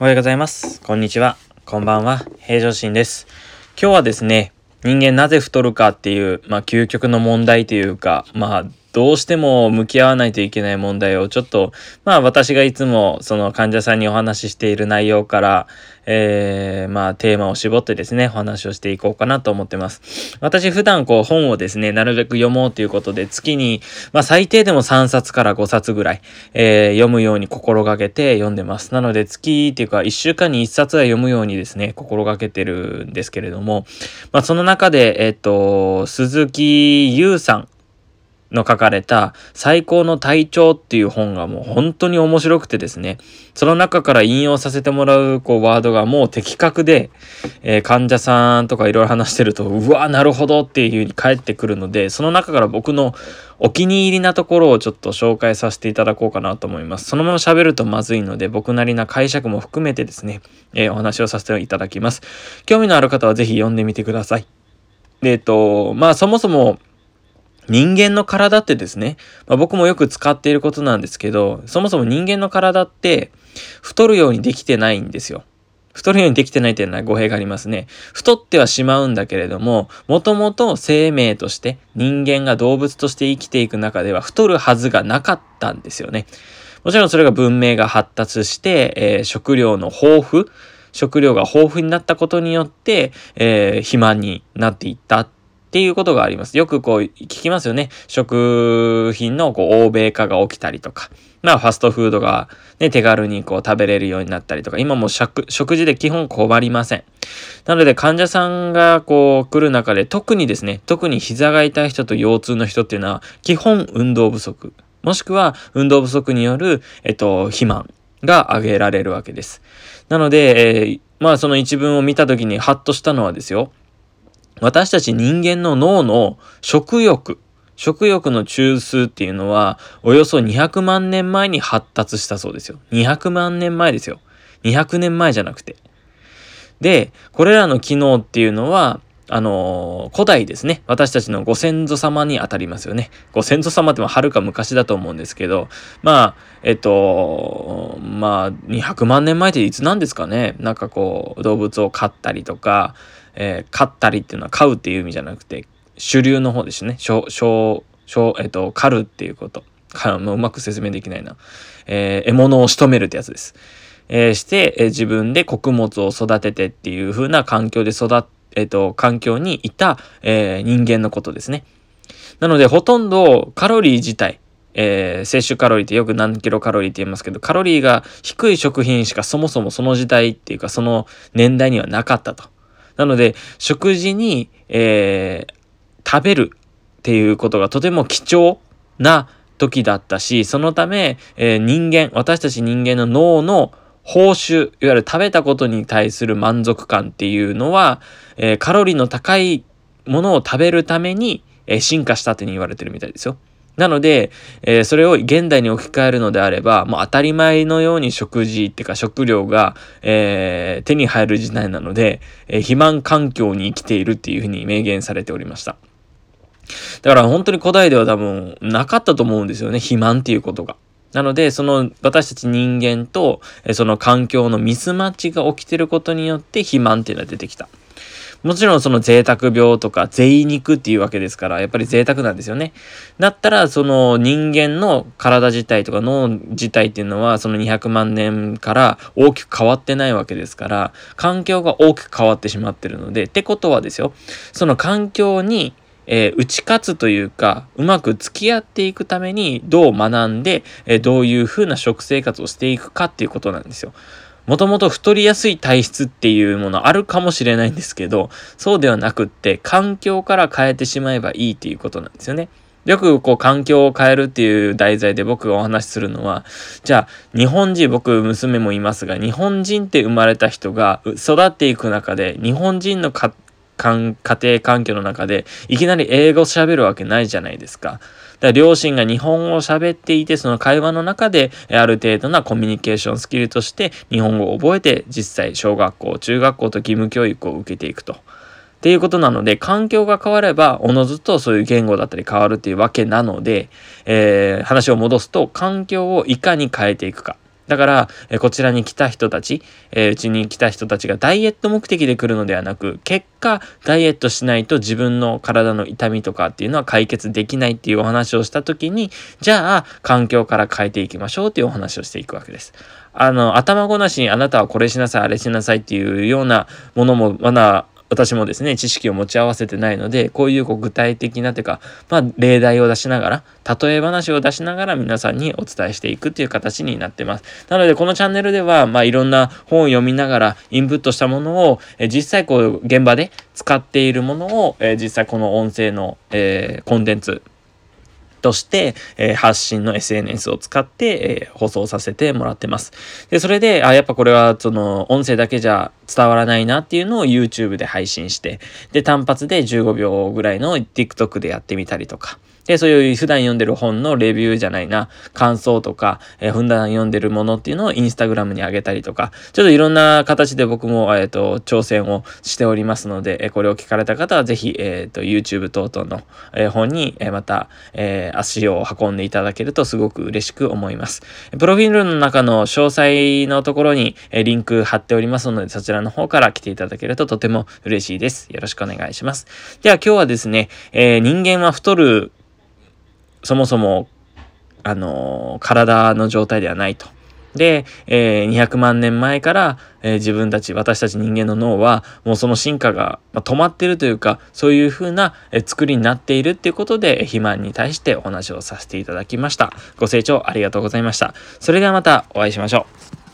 おはようございます。こんにちは。こんばんは。平常心です。今日はですね、人間なぜ太るかっていう、まあ、究極の問題というか、まあ、どうしても向き合わないといけない問題をちょっと、まあ私がいつもその患者さんにお話ししている内容から、えー、まあテーマを絞ってですね、お話をしていこうかなと思ってます。私普段こう本をですね、なるべく読もうということで月に、まあ最低でも3冊から5冊ぐらい、えー、読むように心がけて読んでます。なので月っていうか1週間に1冊は読むようにですね、心がけてるんですけれども、まあその中で、えっ、と、鈴木優さん、の書かれた最高の体調っていう本がもう本当に面白くてですね、その中から引用させてもらうこうワードがもう的確で、えー、患者さんとかいろいろ話してると、うわ、なるほどっていう風に返ってくるので、その中から僕のお気に入りなところをちょっと紹介させていただこうかなと思います。そのまま喋るとまずいので、僕なりな解釈も含めてですね、えー、お話をさせていただきます。興味のある方はぜひ読んでみてください。で、えっと、まあそもそも、人間の体ってですね、まあ、僕もよく使っていることなんですけど、そもそも人間の体って太るようにできてないんですよ。太るようにできてないっていうのは語弊がありますね。太ってはしまうんだけれども、もともと生命として人間が動物として生きていく中では太るはずがなかったんですよね。もちろんそれが文明が発達して、えー、食料の豊富、食料が豊富になったことによって、えー、肥満になっていったっていうことがあります。よくこう聞きますよね。食品のこう欧米化が起きたりとか。まあファストフードがね、手軽にこう食べれるようになったりとか。今も食事で基本困りません。なので患者さんがこう来る中で特にですね、特に膝が痛い人と腰痛の人っていうのは基本運動不足。もしくは運動不足による、えっと、肥満が挙げられるわけです。なので、えー、まあその一文を見た時にハッとしたのはですよ。私たち人間の脳の食欲、食欲の中枢っていうのは、およそ200万年前に発達したそうですよ。200万年前ですよ。200年前じゃなくて。で、これらの機能っていうのは、あのー、古代ですね。私たちのご先祖様にあたりますよね。ご先祖様ってはるか昔だと思うんですけど、まあ、えっと、まあ、200万年前っていつなんですかね。なんかこう、動物を飼ったりとか、えー、飼ったりっていうのは飼うっていう意味じゃなくて、主流の方ですね。小、小、小、えっ、と、狩るっていうこと。もううまく説明できないな。えー、獲物を仕留めるってやつです。えー、して、えー、自分で穀物を育ててっていう風な環境で育っ、えっ、と、環境にいた、え人間のことですね。なので、ほとんどカロリー自体、えー、摂取カロリーってよく何キロカロリーって言いますけど、カロリーが低い食品しかそもそもその時代っていうかその年代にはなかったと。なので、食事に、えー、食べるっていうことがとても貴重な時だったし、そのため、えー、人間、私たち人間の脳の報酬、いわゆる食べたことに対する満足感っていうのは、えー、カロリーの高いものを食べるために、えー、進化したって言われてるみたいですよ。なので、えー、それを現代に置き換えるのであれば、もう当たり前のように食事っていうか食料が、えー、手に入る時代なので、えー、肥満環境に生きているっていうふうに明言されておりました。だから本当に古代では多分なかったと思うんですよね、肥満っていうことが。なので、その私たち人間と、その環境のミスマッチが起きてることによって肥満っていうのは出てきた。もちろんその贅沢病とか贅肉っていうわけですから、やっぱり贅沢なんですよね。だったら、その人間の体自体とか脳自体っていうのは、その200万年から大きく変わってないわけですから、環境が大きく変わってしまってるので、ってことはですよ、その環境にえー、打ち勝つというか、うまく付き合っていくためにどう学んで、えー、どういう風な食生活をしていくかっていうことなんですよ。もともと太りやすい体質っていうものあるかもしれないんですけど、そうではなくって、環境から変えてしまえばいいっていうことなんですよね。よくこう環境を変えるっていう題材で僕がお話しするのは、じゃあ日本人、僕娘もいますが、日本人って生まれた人が育っていく中で、日本人の家かん家庭環境の中でいきなり英語喋るわけないじゃないですか。だ両親が日本語を喋っていて、その会話の中で、ある程度なコミュニケーションスキルとして日本語を覚えて、実際小学校、中学校と義務教育を受けていくと。っていうことなので、環境が変われば、おのずとそういう言語だったり変わるっていうわけなので、えー、話を戻すと、環境をいかに変えていくか。だから、えこちらに来た人たち、えうちに来た人たちがダイエット目的で来るのではなく、結果、ダイエットしないと自分の体の痛みとかっていうのは解決できないっていうお話をした時に、じゃあ、環境から変えていきましょうっていうお話をしていくわけです。あの、頭ごなしにあなたはこれしなさい、あれしなさいっていうようなものもまだ私もですね、知識を持ち合わせてないので、こういうこう具体的なというか、まあ、例題を出しながら、例え話を出しながら皆さんにお伝えしていくっていう形になってます。なので、このチャンネルでは、まあ、いろんな本を読みながら、インプットしたものを、え実際こう、現場で使っているものを、え実際この音声の、えー、コンテンツ、として、えー、発信の SNS を使って、えー、放送させてもらってます。で、それで、あ、やっぱこれはその音声だけじゃ伝わらないなっていうのを YouTube で配信して、で、単発で15秒ぐらいの TikTok でやってみたりとか、で、そういう普段読んでる本のレビューじゃないな、感想とか、えー、普段読んでるものっていうのをインスタグラムに上げたりとか、ちょっといろんな形で僕も、えっ、ー、と、挑戦をしておりますので、えー、これを聞かれた方はぜひ、えっ、ー、と、YouTube 等々の、えー、本に、えー、また、えー、足を運んでいただけるとすごく嬉しく思います。プロフィールの中の詳細のところに、えー、リンク貼っておりますので、そちらの方から来ていただけるととても嬉しいです。よろしくお願いします。では今日はですね、えー、人間は太るそもそも、あのー、体の状態ではないと。で、えー、200万年前から、えー、自分たち、私たち人間の脳は、もうその進化が、まあ、止まってるというか、そういう風な、えー、作りになっているっていうことで、肥満に対してお話をさせていただきました。ご清聴ありがとうございました。それではまたお会いしましょう。